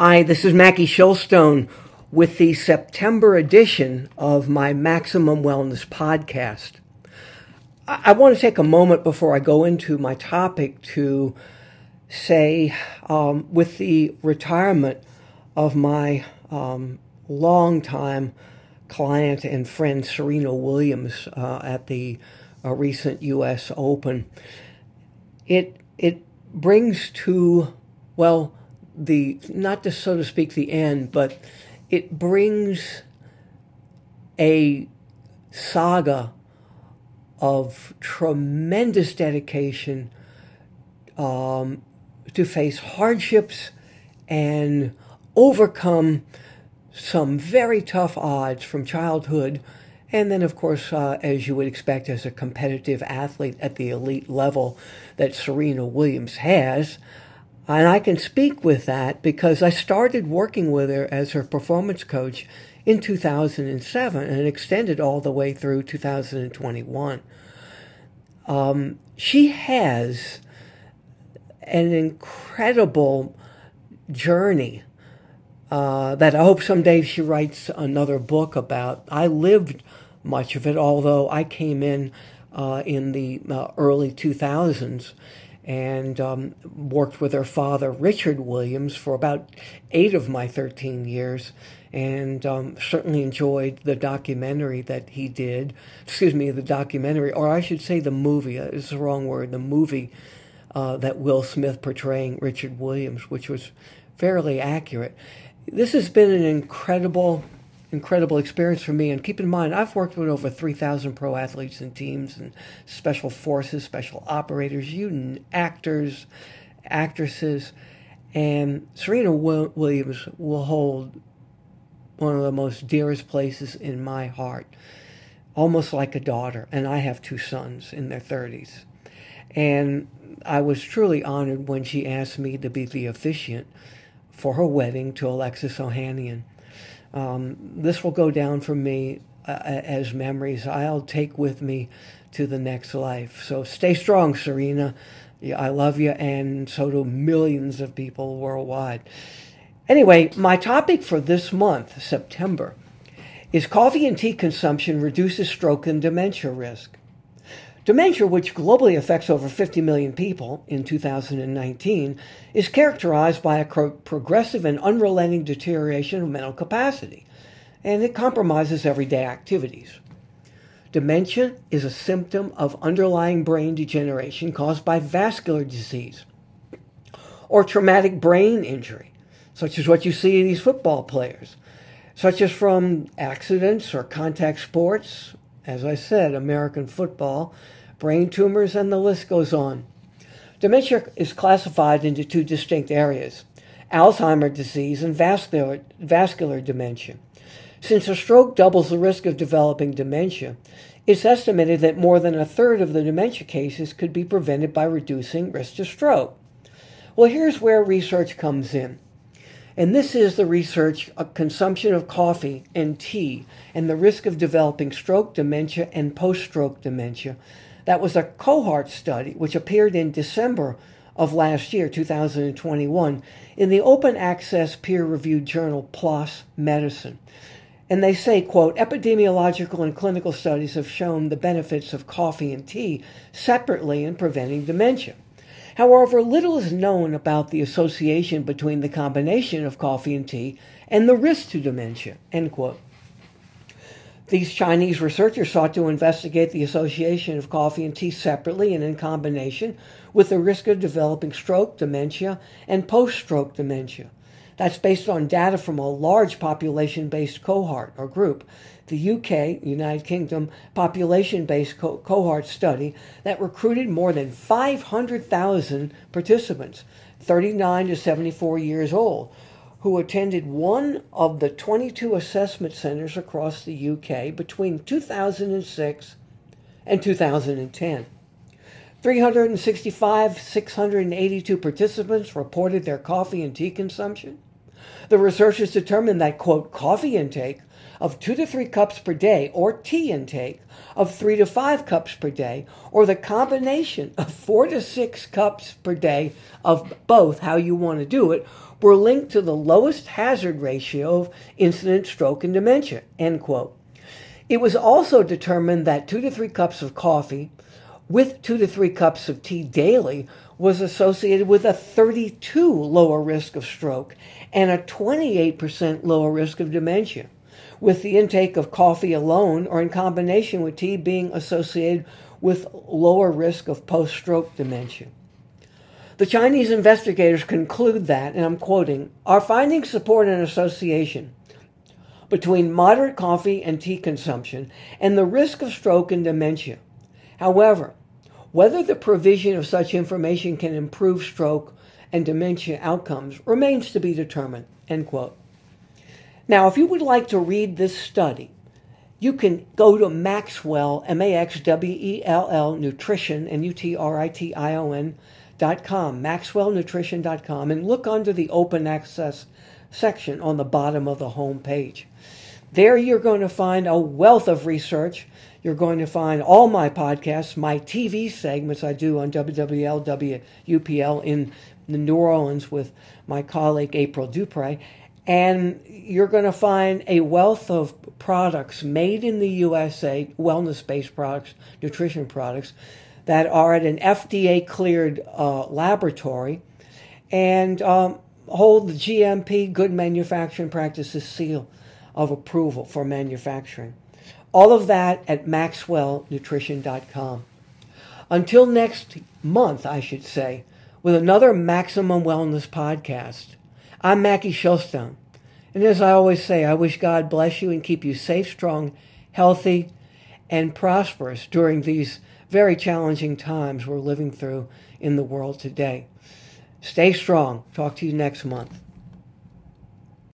Hi, this is Mackie Shilstone with the September edition of my Maximum Wellness podcast. I, want to take a moment before I go into my topic to say, um, with the retirement of my um, longtime client and friend Serena Williams uh, at the uh, recent U.S. Open, it it brings to well the not just so to speak the end, but it brings a saga of tremendous dedication um, to face hardships and overcome some very tough odds from childhood. And then, of course, uh, as you would expect as a competitive athlete at the elite level that Serena Williams has, and I can speak with that because I started working with her as her performance coach in 2007 and extended all the way through 2021. Um, she has an incredible journey uh, that I hope someday she writes another book about. I lived much of it, although I came in uh, in the uh, early 2000s and um, worked with her father, Richard Williams, for about eight of my 13 years, and um, certainly enjoyed the documentary that he did. Excuse me, the documentary, or I should say the movie, uh, is the wrong word, the movie uh, that Will Smith portraying Richard Williams, which was fairly accurate. This has been an incredible incredible experience for me. And keep in mind, I've worked with over 3,000 pro athletes and teams and special forces, special operators, you actors, actresses. And Serena Williams will hold one of the most dearest places in my heart, almost like a daughter. And I have two sons in their 30s. And I was truly honored when she asked me to be the officiant for her wedding to Alexis Ohanian. Um, this will go down for me uh, as memories I'll take with me to the next life. So stay strong, Serena. I love you, and so do millions of people worldwide. Anyway, my topic for this month, September, is coffee and tea consumption reduces stroke and dementia risk. Dementia, which globally affects over 50 million people in 2019, is characterized by a progressive and unrelenting deterioration of mental capacity, and it compromises everyday activities. Dementia is a symptom of underlying brain degeneration caused by vascular disease or traumatic brain injury, such as what you see in these football players, such as from accidents or contact sports, as I said, American football, brain tumors, and the list goes on. Dementia is classified into two distinct areas Alzheimer's disease and vascular, vascular dementia. Since a stroke doubles the risk of developing dementia, it's estimated that more than a third of the dementia cases could be prevented by reducing risk to stroke. Well, here's where research comes in. And this is the research of consumption of coffee and tea and the risk of developing stroke, dementia, and post stroke dementia that was a cohort study which appeared in December of last year, 2021, in the open access peer reviewed journal PLOS Medicine. And they say, quote, epidemiological and clinical studies have shown the benefits of coffee and tea separately in preventing dementia. However, little is known about the association between the combination of coffee and tea and the risk to dementia, end quote. These Chinese researchers sought to investigate the association of coffee and tea separately and in combination with the risk of developing stroke, dementia, and post stroke dementia. That's based on data from a large population based cohort or group, the UK, United Kingdom, population based co- cohort study that recruited more than 500,000 participants, 39 to 74 years old, who attended one of the 22 assessment centers across the UK between 2006 and 2010. 365, 682 participants reported their coffee and tea consumption. The researchers determined that, quote, coffee intake of two to three cups per day or tea intake of three to five cups per day or the combination of four to six cups per day of both, how you want to do it, were linked to the lowest hazard ratio of incident stroke and dementia, end quote. It was also determined that two to three cups of coffee with two to three cups of tea daily was associated with a 32 lower risk of stroke and a 28% lower risk of dementia, with the intake of coffee alone or in combination with tea being associated with lower risk of post stroke dementia. The Chinese investigators conclude that, and I'm quoting, our findings support an association between moderate coffee and tea consumption and the risk of stroke and dementia. However, whether the provision of such information can improve stroke and dementia outcomes remains to be determined. End quote. Now, if you would like to read this study, you can go to Maxwell, M A X W E L L, nutrition, N U T R I T I O N, dot com, maxwellnutrition.com, and look under the open access section on the bottom of the home page. There you're going to find a wealth of research. You're going to find all my podcasts, my TV segments I do on WWL, WUPL in New Orleans with my colleague April Dupre. And you're going to find a wealth of products made in the USA, wellness based products, nutrition products, that are at an FDA cleared uh, laboratory and um, hold the GMP, Good Manufacturing Practices seal of approval for manufacturing. All of that at maxwellnutrition.com. Until next month, I should say, with another Maximum Wellness podcast. I'm Mackie Shilstone. And as I always say, I wish God bless you and keep you safe, strong, healthy, and prosperous during these very challenging times we're living through in the world today. Stay strong. Talk to you next month.